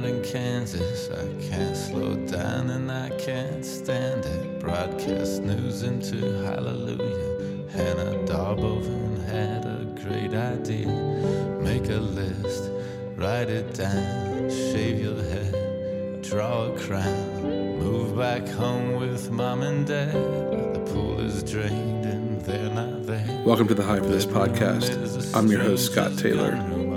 night in Kansas. I can't slow down and I can't stand it. Broadcast news into hallelujah. Hannah Darboven had a great idea. Make a list, write it down, shave your head, draw a crown. Move back home with mom and dad. The pool is drained and they're not there. Welcome to the High for This podcast. I'm your host, Scott Taylor.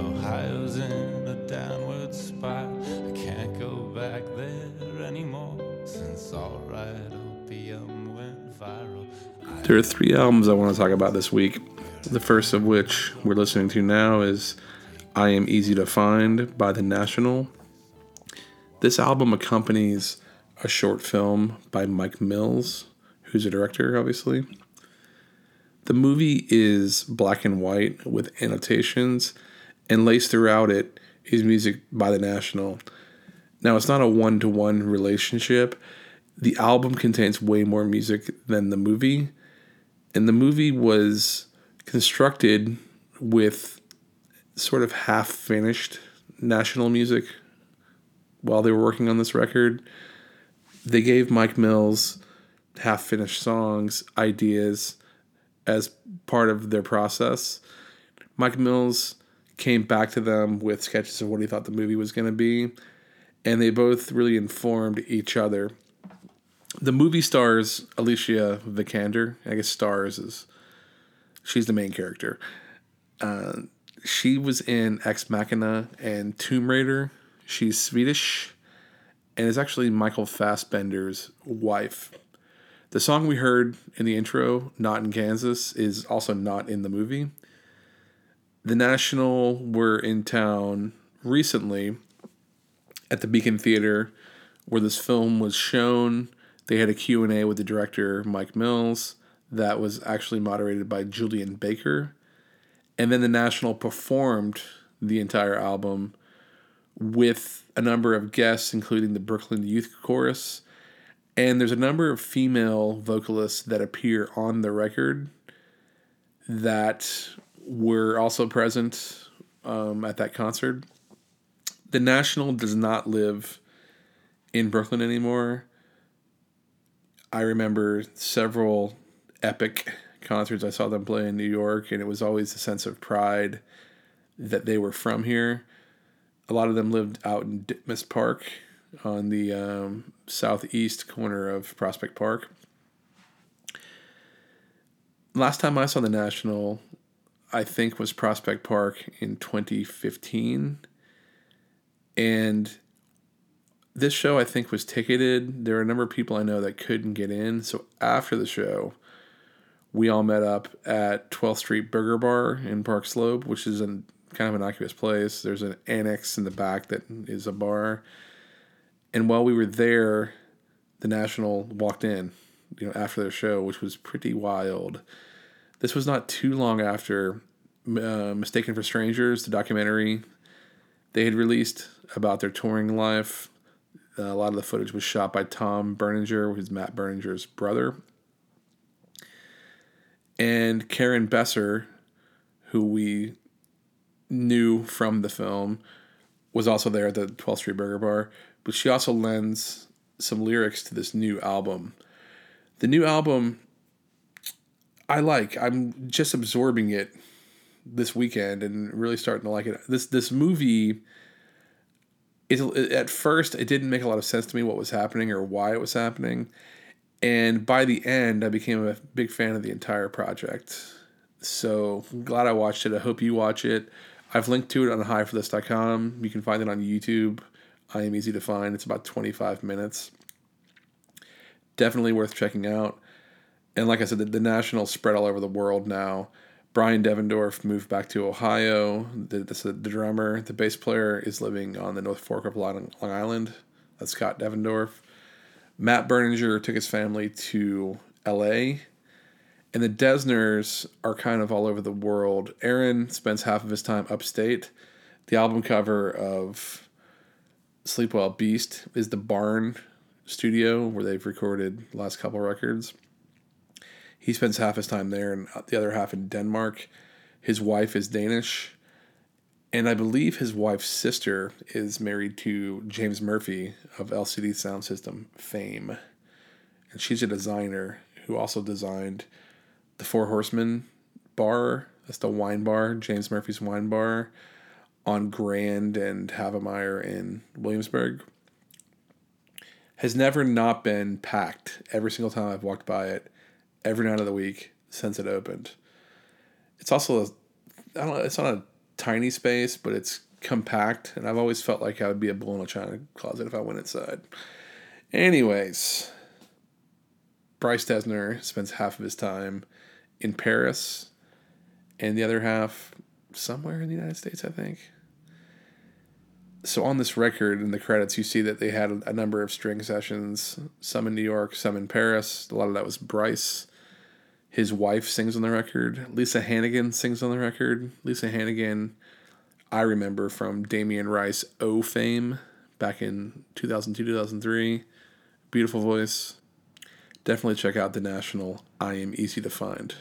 There are three albums I want to talk about this week. The first of which we're listening to now is I Am Easy to Find by The National. This album accompanies a short film by Mike Mills, who's a director, obviously. The movie is black and white with annotations, and laced throughout it is music by The National. Now, it's not a one to one relationship. The album contains way more music than the movie, and the movie was constructed with sort of half finished national music while they were working on this record. They gave Mike Mills half finished songs, ideas as part of their process. Mike Mills came back to them with sketches of what he thought the movie was going to be, and they both really informed each other. The movie stars Alicia Vikander. I guess stars is she's the main character. Uh, she was in Ex Machina and Tomb Raider. She's Swedish, and is actually Michael Fassbender's wife. The song we heard in the intro, Not in Kansas, is also not in the movie. The National were in town recently at the Beacon Theater where this film was shown. They had a Q&A with the director Mike Mills that was actually moderated by Julien Baker. And then the National performed the entire album with a number of guests including the Brooklyn Youth Chorus and there's a number of female vocalists that appear on the record that were also present um, at that concert. The National does not live in Brooklyn anymore. I remember several epic concerts I saw them play in New York, and it was always a sense of pride that they were from here. A lot of them lived out in Ditmas Park on the um, southeast corner of Prospect Park. Last time I saw the National, I think, was Prospect Park in 2015. And this show, I think, was ticketed. There are a number of people I know that couldn't get in. So after the show, we all met up at 12th Street Burger Bar in Park Slope, which is an kind of innocuous place. There's an annex in the back that is a bar. And while we were there, the National walked in, you know, after their show, which was pretty wild. This was not too long after uh, Mistaken for Strangers, the documentary they had released about their touring life. Uh, a lot of the footage was shot by Tom Berninger, who's Matt Berninger's brother. And Carin Besser, who we knew from the film, was also there at the 12th Street Burger Bar. But she also lends some lyrics to this new album. The new album, I like. I'm just absorbing it this weekend and really starting to like it. This this movie it, at first it didn't make a lot of sense to me what was happening or why it was happening. And by the end, I became a big fan of the entire project. So I'm glad I watched it. I hope you watch it. I've linked to it on highforthis.com. You can find it on YouTube. I am easy to find. It's about 25 minutes. Definitely worth checking out. And like I said, the, the National spread all over the world now. Brian Devendorf moved back to Ohio. The, the, drummer, the bass player, is living on the North Fork of Long, Long Island. That's Scott Devendorf. Matt Berninger took his family to LA. And the Dessners are kind of all over the world. Aaron spends half of his time upstate. The album cover of Sleep Well Beast is the Barn studio where they've recorded the last couple records. He spends half his time there and the other half in Denmark. His wife is Danish. And I believe his wife's sister is married to James Murphy of LCD Soundsystem fame. And she's a designer who also designed the Four Horsemen bar. That's the wine bar, James Murphy's wine bar on Grand and Havemeyer in Williamsburg. Has never not been packed every single time I've walked by it, every night of the week since it opened. It's also, a, I don't know, it's not a tiny space, but it's compact, and I've always felt like I would be a bull in a china closet if I went inside. Anyways, Bryce Dessner spends half of his time in Paris, and the other half somewhere in the United States, I think. So on this record in the credits, you see that they had a number of string sessions, some in New York, some in Paris. A lot of that was Bryce. His wife sings on the record. Lisa Hannigan sings on the record. Lisa Hannigan, I remember from Damien Rice O fame back in 2002, 2003. Beautiful voice. Definitely check out The National. I am easy to find.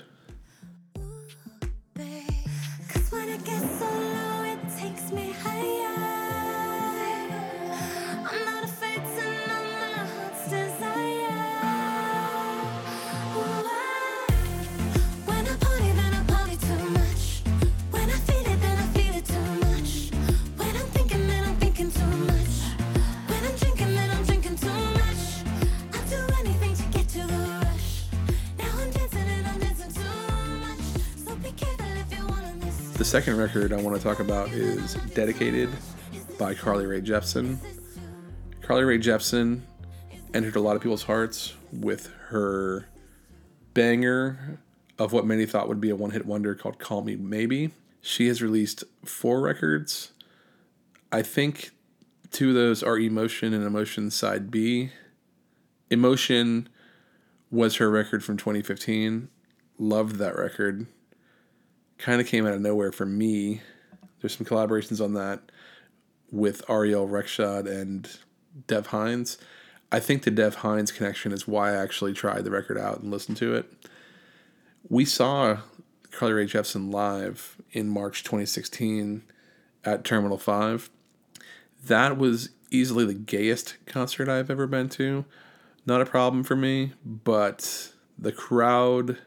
Second record I want to talk about is Dedicated by Carly Rae Jepsen. Carly Rae Jepsen entered a lot of people's hearts with her banger of what many thought would be a one hit wonder called Call Me Maybe. She has released four records. I think two of those are Emotion and Emotion Side B. Emotion was her record from 2015. Loved that record kind of came out of nowhere for me. There's some collaborations on that with Ariel Rechtshaid and Dev Hynes. I think the Dev Hynes connection is why I actually tried the record out and listened to it. We saw Carly Rae Jepsen live in March 2016 at Terminal 5. That was easily the gayest concert I've ever been to. Not a problem for me, but the crowd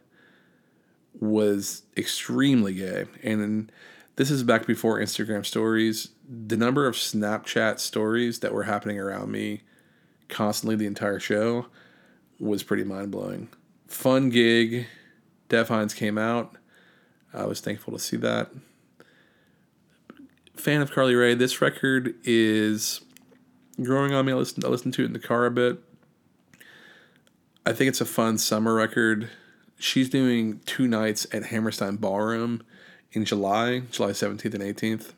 was extremely gay. And this is back before Instagram stories. The number of Snapchat stories that were happening around me constantly the entire show was pretty mind blowing. Fun gig. Dev Hynes came out. I was thankful to see that. Fan of Carly Rae. This record is growing on me. I I listened to it in the car a bit. I think it's a fun summer record she's doing two nights at Hammerstein Ballroom in July, July 17th and 18th.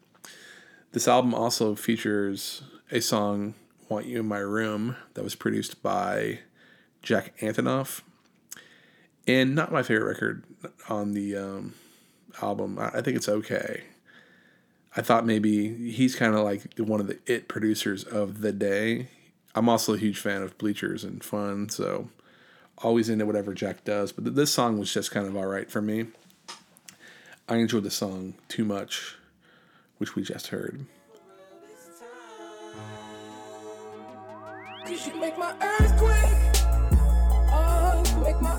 This album also features a song, Want You in My Room, that was produced by Jack Antonoff. And not my favorite record on the um, album. I think it's okay. I thought maybe he's kind of like one of the it producers of the day. I'm also a huge fan of Bleachers and Fun, so always into whatever Jack does, but this song was just kind of all right for me. I enjoyed the song too much, which we just heard. Make my. Oh, make my.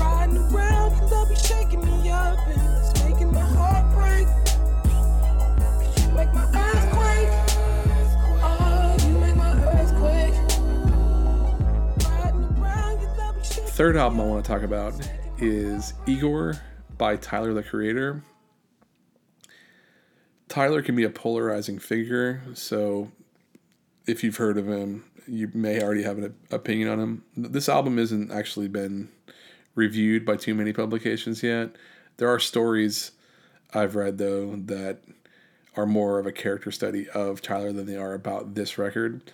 Riding around, you shaking me up, and third album I want to talk about is Igor by Tyler the Creator. Tyler can be a polarizing figure, so if you've heard of him, you may already have an opinion on him. This album hasn't actually been reviewed by too many publications yet. There are stories I've read though that are more of a character study of Tyler than they are about this record.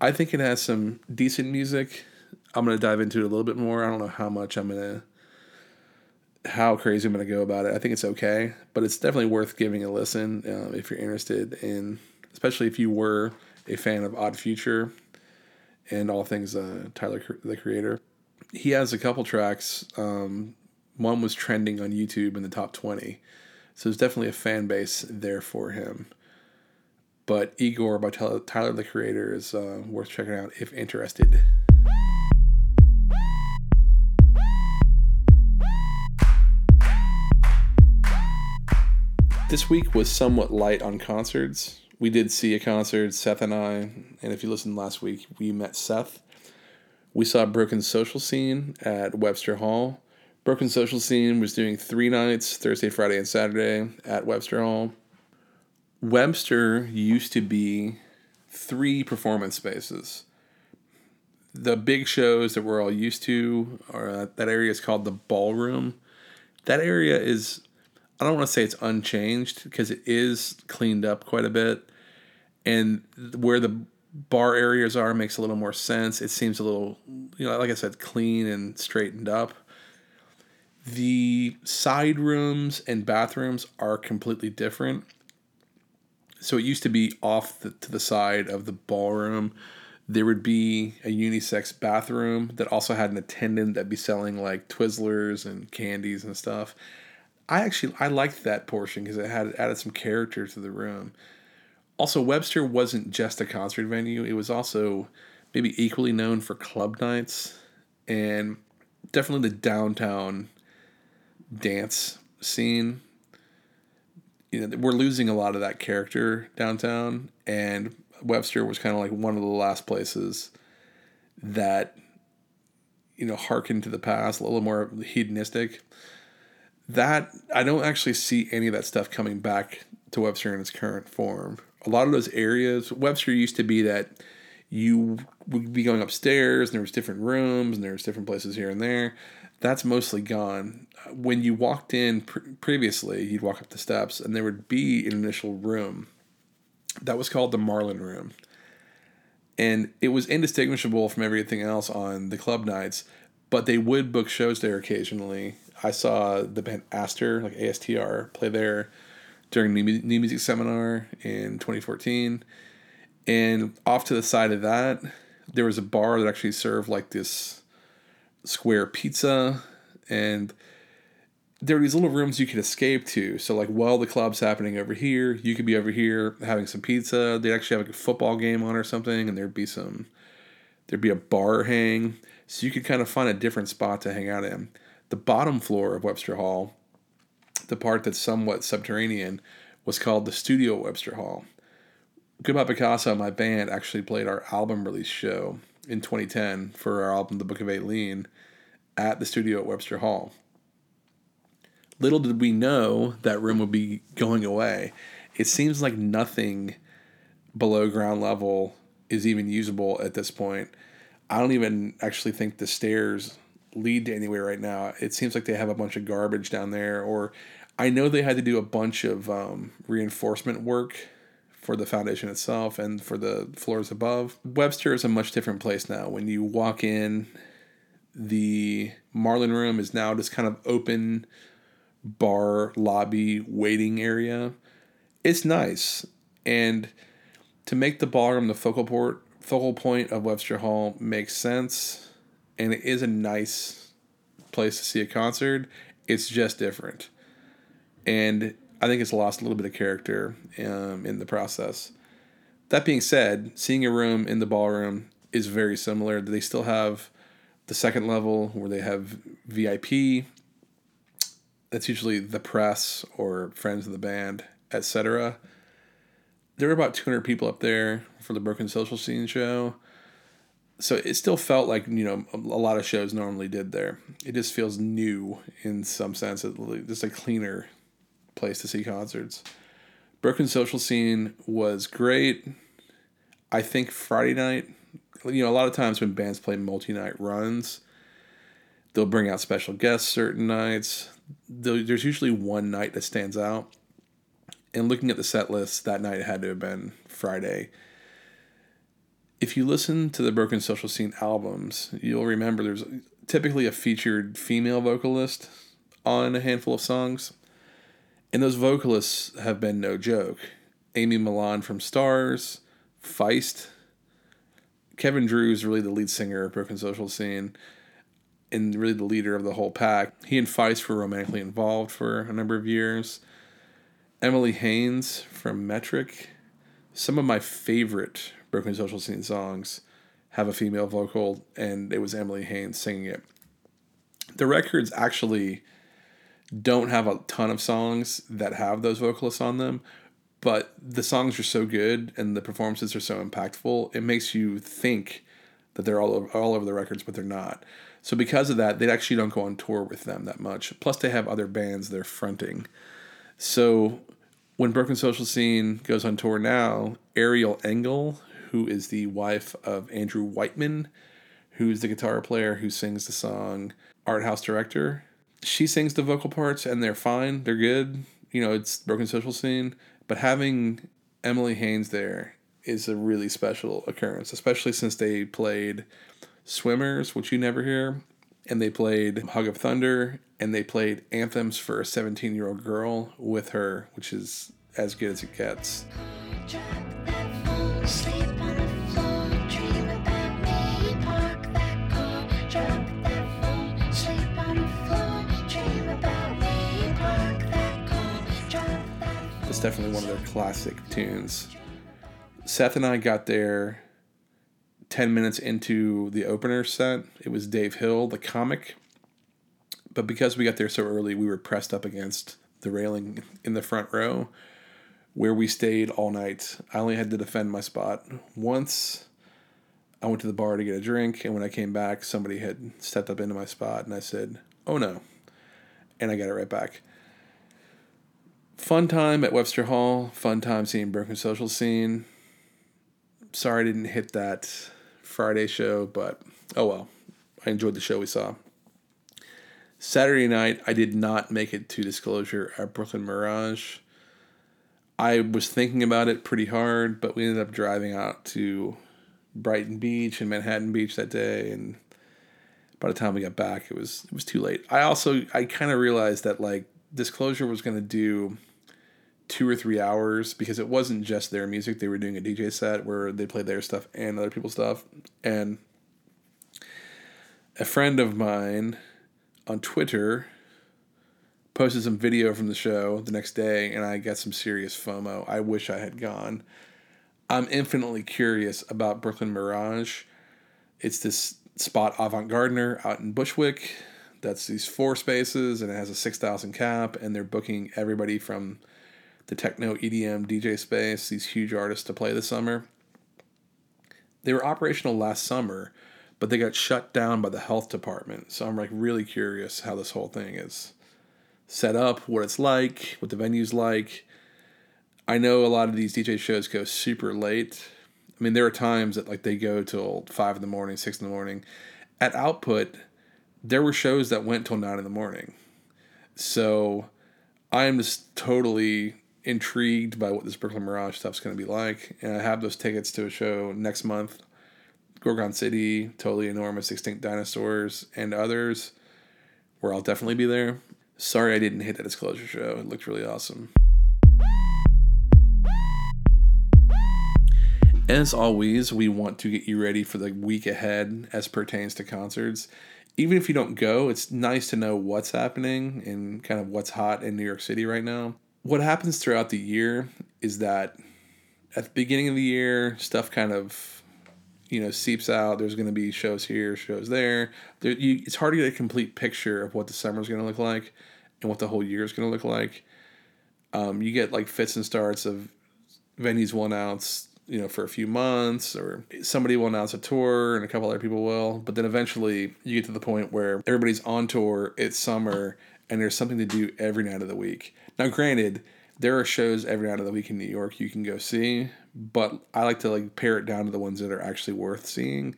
I think it has some decent music. I'm gonna dive into it a little bit more. I don't know how much I'm gonna how crazy I'm gonna go about it. I think it's okay, but it's definitely worth giving a listen uh, if you're interested in, especially if you were a fan of Odd Future and all things uh, Tyler the Creator. He has a couple tracks. Um, one was trending on YouTube in the top 20 So there's definitely a fan base there for him. But Igor by Tyler the Creator is uh, worth checking out if interested. This week was somewhat light on concerts. We did see a concert, Seth and I, and if you listened last week, we met Seth. We saw Broken Social Scene at Webster Hall. Broken Social Scene was doing three nights Thursday, Friday, and Saturday at Webster Hall. Webster used to be three performance spaces. The big shows that we're all used to, are uh, that area is called the ballroom. That area is, I don't want to say it's unchanged because it is cleaned up quite a bit. And where the bar areas are makes a little more sense. It seems a little, you know, like I said, clean and straightened up. The side rooms and bathrooms are completely different. So it used to be off the, to the side of the ballroom. There would be a unisex bathroom that also had an attendant that'd be selling like Twizzlers and candies and stuff. I actually I liked that portion because it had added some character to the room. Also, Webster wasn't just a concert venue; it was also maybe equally known for club nights and definitely the downtown dance scene. You know, we're losing a lot of that character downtown, and Webster was kind of like one of the last places that you know harken to the past, a little more hedonistic. That I don't actually see any of that stuff coming back to Webster in its current form. A lot of those areas, Webster used to be that you would be going upstairs and there was different rooms and there was different places here and there that's mostly gone. When you walked in pre- previously, you'd walk up the steps and there would be an initial room that was called the Marlin Room. And it was indistinguishable from everything else on the club nights, but they would book shows there occasionally. I saw the band Aster, like ASTR, play there during New, New Music Seminar in 2014. And off to the side of that, there was a bar that actually served like this square pizza and there were these little rooms you could escape to. So like while the club's happening over here, you could be over here having some pizza. They'd actually have like a football game on or something, and there'd be some there'd be a bar hang. So you could kind of find a different spot to hang out in. The bottom floor of Webster Hall, the part that's somewhat subterranean, was called the Studio at Webster Hall. Goodbye Picasso, my band, actually played our album release show in 2010 for our album The Book of Eileen at the studio at Webster Hall. Little did we know that room would be going away. It seems like nothing below ground level is even usable at this point. I don't even actually think the stairs lead to anywhere right now. It seems like they have a bunch of garbage down there, or I know they had to do a bunch of um, reinforcement work for the foundation itself and for the floors above. Webster is a much different place now. When you walk in, the Marlin Room is now just kind of open bar lobby waiting area. It's nice. And to make the ballroom the focal port focal point of Webster Hall makes sense and it is a nice place to see a concert. It's just different. And I think it's lost a little bit of character um, in the process. That being said, seeing a room in the ballroom is very similar. They still have the second level where they have VIP. That's usually the press or friends of the band, etc. There were about 200 people up there for the Broken Social Scene show. So it still felt like, you know, a lot of shows normally did there. It just feels new in some sense, It's just a cleaner place to see concerts. Broken Social Scene was great. I think Friday night, you know, a lot of times when bands play multi night runs, they'll bring out special guests certain nights. There's usually one night that stands out. And looking at the set list, that night had to have been Friday. If you listen to the Broken Social Scene albums, you'll remember there's typically a featured female vocalist on a handful of songs. And those vocalists have been no joke. Amy Millan from Stars, Feist. Kevin Drew is really the lead singer of Broken Social Scene and really the leader of the whole pack. He and Feist were romantically involved for a number of years. Emily Haines from Metric. Some of my favorite Broken Social Scene songs have a female vocal, and it was Emily Haines singing it. The records actually don't have a ton of songs that have those vocalists on them, but the songs are so good and the performances are so impactful, it makes you think that they're all over, all over the records, but they're not. So because of that, they actually don't go on tour with them that much. Plus, they have other bands they're fronting. So when Broken Social Scene goes on tour now, Ariel Engle, who is the wife of Andrew Whiteman, who's the guitar player who sings the song Art House Director, she sings the vocal parts and they're fine. They're good. You know, it's Broken Social Scene. But having Emily Haines there is a really special occurrence, especially since they played Swimmers, which you never hear, and they played Hug of Thunder, and they played Anthems for a 17 year old girl with her, which is as good as it gets. Definitely one of their classic tunes. Seth and I got there 10 minutes into the opener set. It was Dave Hill, the comic. But because we got there so early, we were pressed up against the railing in the front row where we stayed all night. I only had to defend my spot once. I went to the bar to get a drink, and when I came back, somebody had stepped up into my spot, and I said, Oh no. And I got it right back fun time at Webster Hall. Fun time seeing Broken Social Scene. Sorry I didn't hit that Friday show, but oh well. I enjoyed the show we saw. Saturday night, I did not make it to Disclosure at Brooklyn Mirage. I was thinking about it pretty hard, but we ended up driving out to Brighton Beach and Manhattan Beach that day, and by the time we got back, it was it was too late. I also I kind of realized that like Disclosure was going to do two or three hours because it wasn't just their music. They were doing a DJ set where they played their stuff and other people's stuff. And a friend of mine on Twitter posted some video from the show the next day, and I got some serious FOMO. I wish I had gone. I'm infinitely curious about Brooklyn Mirage. It's this spot Avant Gardner out in Bushwick that's these four spaces and it has a 6000 cap and they're booking everybody from the techno EDM DJ space these huge artists to play this summer. They were operational last summer but they got shut down by the health department. So i'm like really curious how this whole thing is set up what it's like what the venue's like. I know a lot of these dj shows go super late. I mean there are times that like they go till five in the morning six in the morning. At output there were shows that went till nine in the morning. So I am just totally intrigued by what this Brooklyn Mirage stuff's going to be like. And I have those tickets to a show next month Gorgon City, Totally Enormous, Extinct Dinosaurs, and others, where I'll definitely be there. Sorry I didn't hit that disclosure show. It looked really awesome. As always, we want to get you ready for the week ahead as pertains to concerts even if you don't go, it's nice to know what's happening and kind of what's hot in New York City right now. What happens throughout the year is that at the beginning of the year, stuff kind of you know seeps out. There's going to be shows here, shows there. there you, it's hard to get a complete picture of what the summer is going to look like and what the whole year is going to look like. Um, you get like fits and starts of venues will announce you know, for a few months, or somebody will announce a tour and a couple other people will. But then eventually you get to the point where everybody's on tour, it's summer, and there's something to do every night of the week. Now, granted, there are shows every night of the week in New York you can go see, but I like to like pare it down to the ones that are actually worth seeing.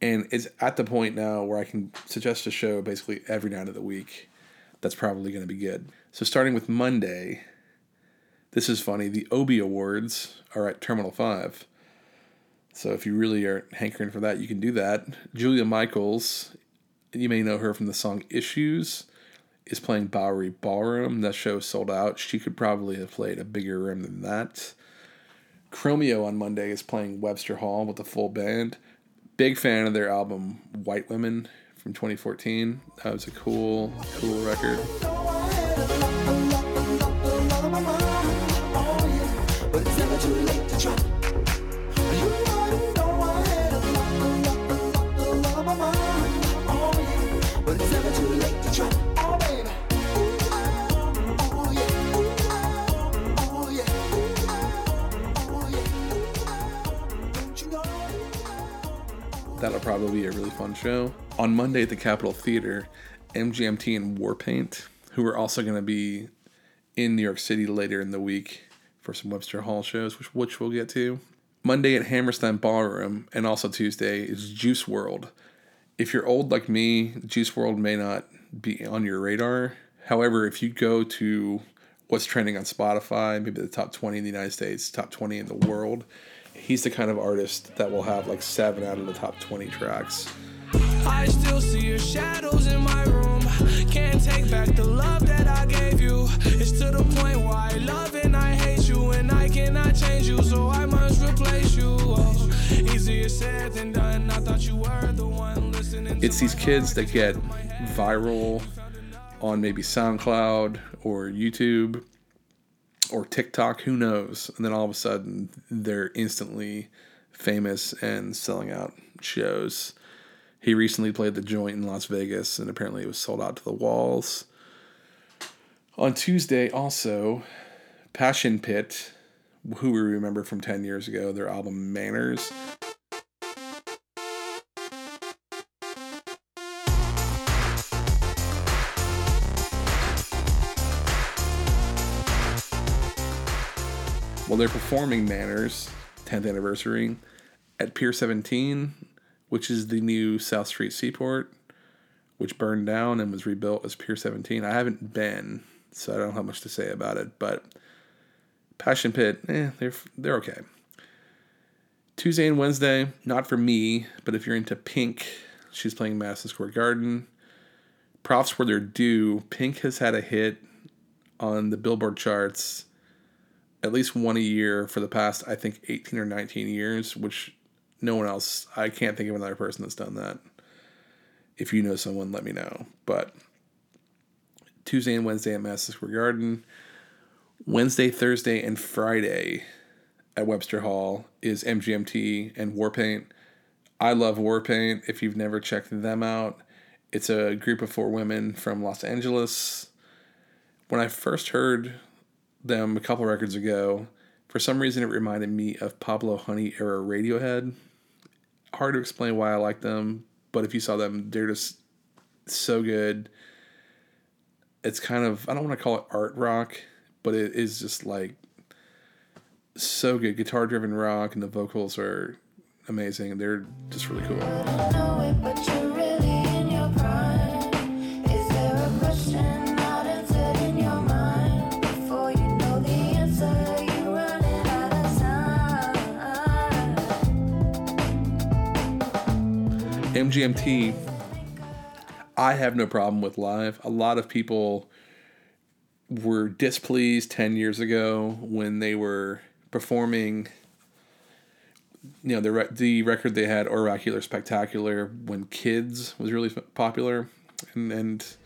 And it's at the point now where I can suggest a show basically every night of the week that's probably going to be good. So starting with Monday, this is funny. The Obie Awards are at Terminal 5. So if you really are hankering for that, you can do that. Julia Michaels, you may know her from the song Issues, is playing Bowery Ballroom. That show sold out. She could probably have played a bigger room than that. Chromeo on Monday is playing Webster Hall with a full band. Big fan of their album White Women from 2014. That was a cool, cool record. Probably be a really fun show. On Monday at the Capitol Theater, MGMT and Warpaint, who are also going to be in New York City later in the week for some Webster Hall shows, which, which we'll get to. Monday at Hammerstein Ballroom, and also Tuesday is Juice WRLD. If you're old like me, Juice WRLD may not be on your radar. However, if you go to what's trending on Spotify, maybe the top 20 in the United States, top 20 in the world, he's the kind of artist that will have like seven out of the top 20 tracks. I still see your shadows in my room. Can't take back the love that I gave you. It's to the point where I love and I hate you, and I cannot change you, so I must replace you. Oh, easier said than done. I thought you were the one listening. It's these kids that get viral on maybe SoundCloud or YouTube or TikTok, who knows? And then all of a sudden they're instantly famous and selling out shows. He recently played the joint in Las Vegas and apparently it was sold out to the walls. On Tuesday, also, Passion Pit, who we remember from 10 years ago, their album Manners. Well, they're performing Manners 10th anniversary at Pier 17, which is the new South Street Seaport, which burned down and was rebuilt as Pier 17. I haven't been, so I don't have much to say about it, but Passion Pit, eh, they're they're okay. Tuesday and Wednesday, not for me, but if you're into Pink, she's playing Madison Square Garden. Props where they're due. Pink has had a hit on the Billboard charts at least one a year for the past, I think, 18 or 19 years, which no one else, I can't think of another person that's done that. If you know someone, let me know. But Tuesday and Wednesday at Madison Square Garden. Wednesday, Thursday, and Friday at Webster Hall is MGMT and Warpaint. I love Warpaint. If you've never checked them out, it's a group of four women from Los Angeles. When I first heard them a couple records ago, for some reason it reminded me of Pablo Honey era Radiohead. Hard to explain why I like them, but if you saw them, they're just so good. It's kind of I don't want to call it art rock, but it is just like so good. Guitar driven rock and the vocals are amazing they're just really cool. MGMT, I have no problem with live. A lot of people were displeased 10 years ago when they were performing you know the re- the record they had oracular spectacular when kids was really popular and and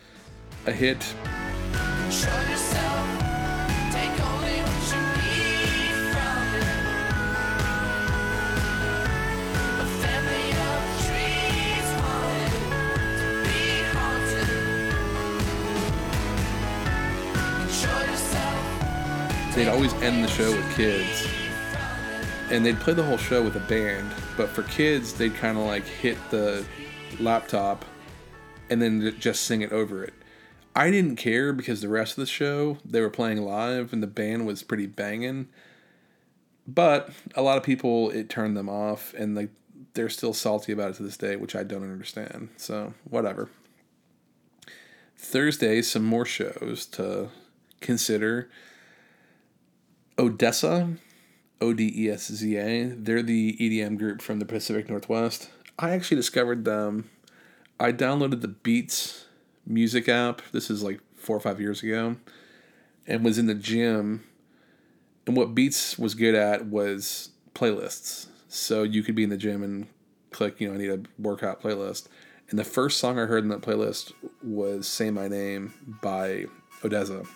a hit they'd always end the show with kids and they'd play the whole show with a band but for kids they'd kind of like hit the laptop and then just sing it over it. I didn't care because the rest of the show they were playing live and the band was pretty banging but a lot of people it turned them off and like they're still salty about it to this day which i don't understand so whatever. Thursday some more shows to consider ODESZA, O D E S Z A. They're the EDM group from the Pacific Northwest. I actually discovered them. I downloaded the Beats music app. This is like four or five years ago, and was in the gym. And what Beats was good at was playlists. So you could be in the gym and click, you know, I need a workout playlist. And the first song I heard in that playlist was "Say My Name" by ODESZA.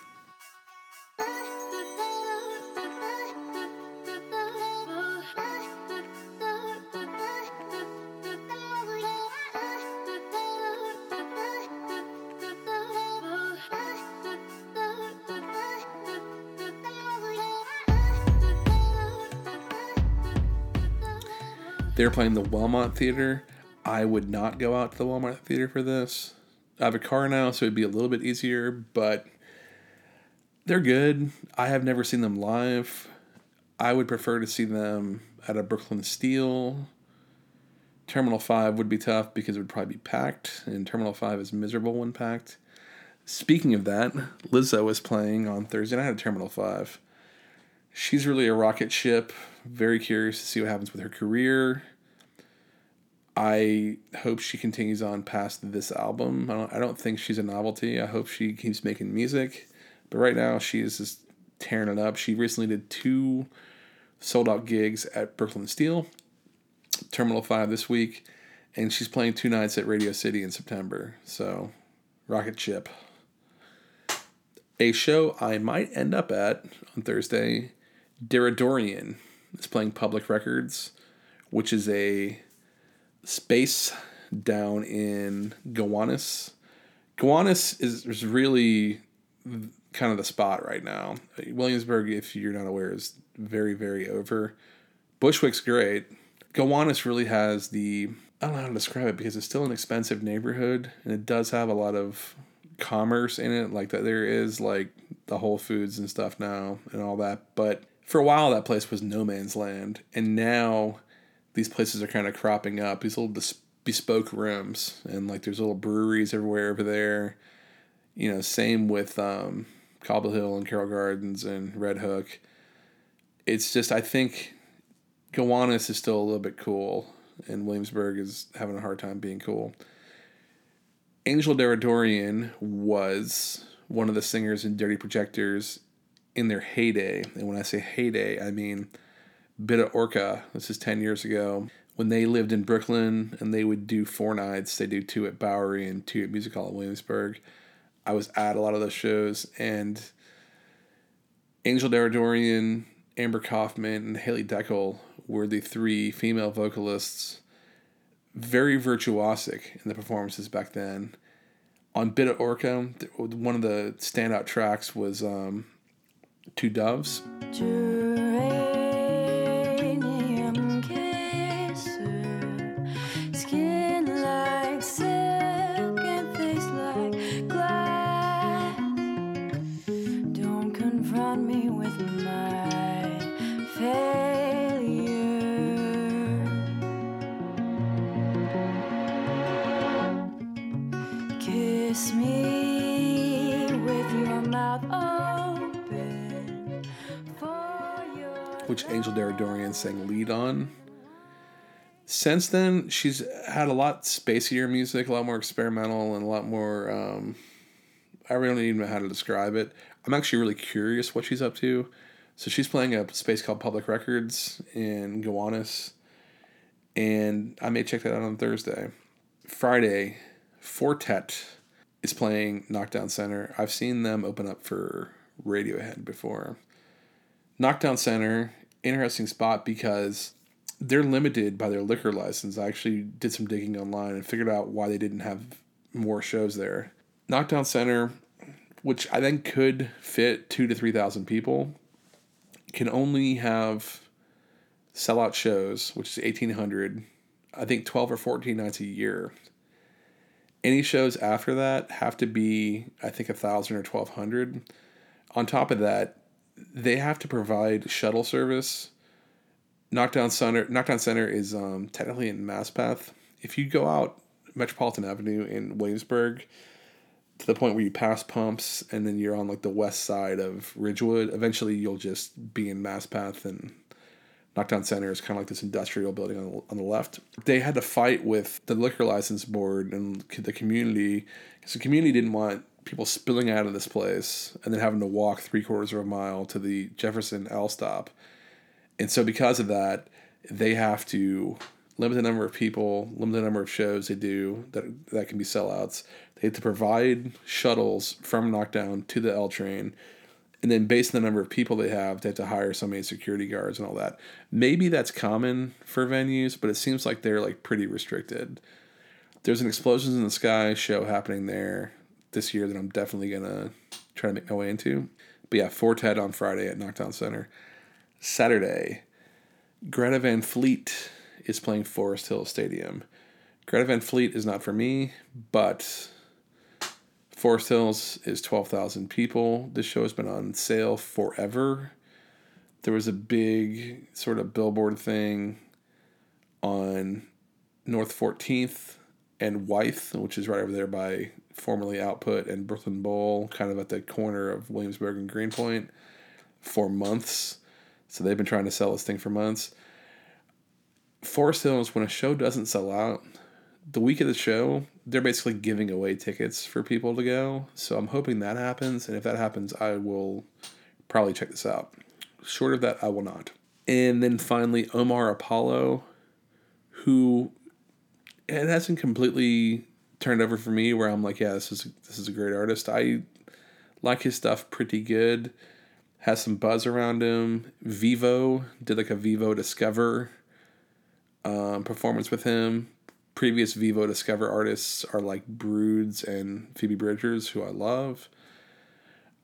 They're playing the Wellmont Theater. I would not go out to the Wellmont Theater for this. I have a car now, so it'd be a little bit easier, but they're good. I have never seen them live. I would prefer to see them at a Brooklyn Steel. Terminal 5 would be tough because it would probably be packed, and Terminal 5 is miserable when packed. Speaking of that, Lizzo is playing on Thursday night at Terminal 5. She's really a rocket ship. Very curious to see what happens with her career. I hope she continues on past this album. I don't, I don't think she's a novelty. I hope she keeps making music. But right now, she is just tearing it up. She recently did two sold out gigs at Brooklyn Steel, Terminal 5 this week, and she's playing two nights at Radio City in September. So, rocket ship. A show I might end up at on Thursday, Deradoorian is playing Public Records, which is a space down in Gowanus. Gowanus is, is really kind of the spot right now. Williamsburg, if you're not aware, is very, very over. Bushwick's great. Gowanus really has the I don't know how to describe it because it's still an expensive neighborhood and it does have a lot of commerce in it, like that there is like the Whole Foods and stuff now and all that. But for a while that place was no man's land. And now these places are kind of cropping up, these little bes- bespoke rooms, and like there's little breweries everywhere over there. You know, same with um, Cobble Hill and Carroll Gardens and Red Hook. It's just I think Gowanus is still a little bit cool, and Williamsburg is having a hard time being cool. Angel Deradoorian was one of the singers in Dirty Projectors in their heyday, and when I say heyday, I mean Bitte Orca. This is 10 years ago. When they lived in Brooklyn and they would do four nights, they do two at Bowery and two at Music Hall in Williamsburg. I was at a lot of those shows, and Angel Deradoorian, Amber Coffman, and Haley Dekle were the three female vocalists. Very virtuosic in the performances back then. On Bitte Orca, one of the standout tracks was um, Two Doves. Geranium Angel Deradoorian sang lead on. Since then, she's had a lot spacier music, a lot more experimental, and a lot more. Um, I really don't even know how to describe it. I'm actually really curious what she's up to. So she's playing a space called Public Records in Gowanus, and I may check that out on Thursday. Friday, Four Tet is playing Knockdown Center. I've seen them open up for Radiohead before. Knockdown Center, interesting spot because they're limited by their liquor license. I actually did some digging online and figured out why they didn't have more shows there. Knockdown Center, which I think could fit two to three thousand people, can only have sellout shows, which is eighteen hundred. I think twelve or fourteen nights a year. Any shows after that have to be, I think, a thousand or twelve hundred. On top of that, they have to provide shuttle service. Knockdown Center, Knockdown Center is um, technically in Maspeth. If you go out Metropolitan Avenue in Williamsburg to the point where you pass pumps and then you're on like the west side of Ridgewood, eventually you'll just be in Maspeth and Knockdown Center is kind of like this industrial building on the, on the left. They had to fight with the liquor license board and the community because the community didn't want people spilling out of this place and then having to walk three quarters of a mile to the Jefferson L stop. And so because of that, they have to limit the number of people, limit the number of shows they do that that can be sellouts. They have to provide shuttles from Knockdown to the L train. And then based on the number of people they have, they have to hire so many security guards and all that. Maybe that's common for venues, but it seems like they're like pretty restricted. There's an Explosions in the Sky show happening there this year that I'm definitely gonna try to make my way into. But yeah, Four Tet on Friday at Knockdown Center. Saturday, Greta Van Fleet is playing Forest Hill Stadium. Greta Van Fleet is not for me, but Forest Hills is 12,000 people. This show has been on sale forever. There was a big sort of billboard thing on North 14th and Wythe, which is right over there by formerly Output and Brooklyn Bowl, kind of at the corner of Williamsburg and Greenpoint, for months. So they've been trying to sell this thing for months. Forest Hills, when a show doesn't sell out, the week of the show, they're basically giving away tickets for people to go. So I'm hoping that happens. And if that happens, I will probably check this out. Short of that, I will not. And then finally, Omar Apollo, who it hasn't completely turned over for me where I'm like, yeah, this is this is a great artist. I like his stuff pretty good. Has some buzz around him. Vevo did like a Vevo Discover um, performance with him. Previous Vevo Discover artists are like Broods and Phoebe Bridgers, who I love.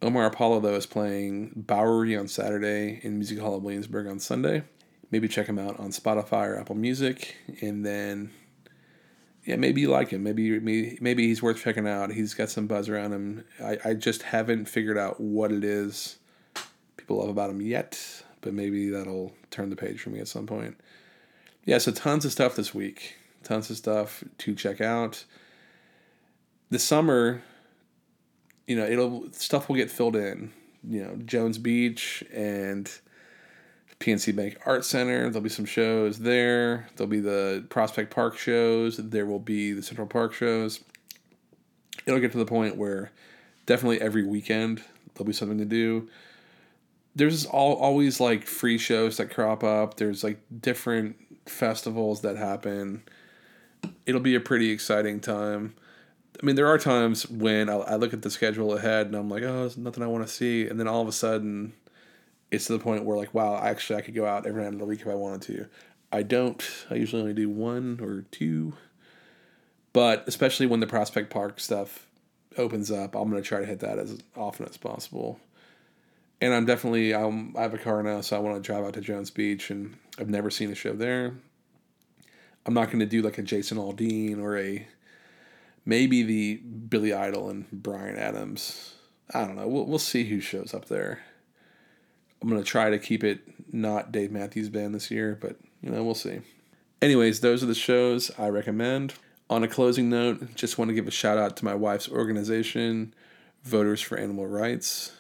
Omar Apollo though is playing Bowery on Saturday in Music Hall of Williamsburg on Sunday. Maybe check him out on Spotify or Apple Music, and then yeah, maybe you like him. Maybe maybe maybe he's worth checking out. He's got some buzz around him. I, I just haven't figured out what it is people love about him yet, but maybe that'll turn the page for me at some point. Yeah, so tons of stuff this week. Tons of stuff to check out. The summer, you know, it'll stuff will get filled in. You know, Jones Beach and PNC Bank Art Center. There'll be some shows there. There'll be the Prospect Park shows. There will be the Central Park shows. It'll get to the point where definitely every weekend there'll be something to do. There's all, always like free shows that crop up. There's like different festivals that happen. It'll be a pretty exciting time. I mean, there are times when I, I look at the schedule ahead and I'm like, oh, there's nothing I want to see. And then all of a sudden, it's to the point where like wow actually i could go out every night of the week if i wanted to. I don't. I usually only do one or two. But especially when the prospect park stuff opens up i'm going to try to hit that as often as possible. And i'm definitely I'm, i have a car now so i want to drive out to jones beach and i've never seen a show there. I'm not going to do like a jason aldean or a maybe the billy idol and bryan adams. I don't know. We'll, we'll see who shows up there I'm gonna try to keep it not Dave Matthews Band this year, but you know we'll see. Anyways, those are the shows I recommend. On a closing note, just want to give a shout out to my wife's organization, Voters for Animal Rights.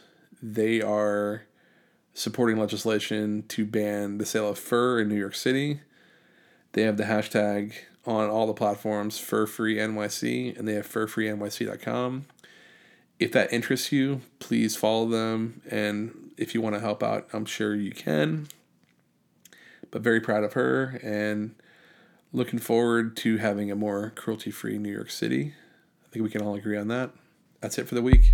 They are supporting legislation to ban the sale of fur in New York City. They have the hashtag on all the platforms Fur Free NYC, and they have furfreenyc.com. If that interests you, please follow them. And if you want to help out, I'm sure you can. But very proud of her and looking forward to having a more cruelty free New York City. I think we can all agree on that. That's it for the week.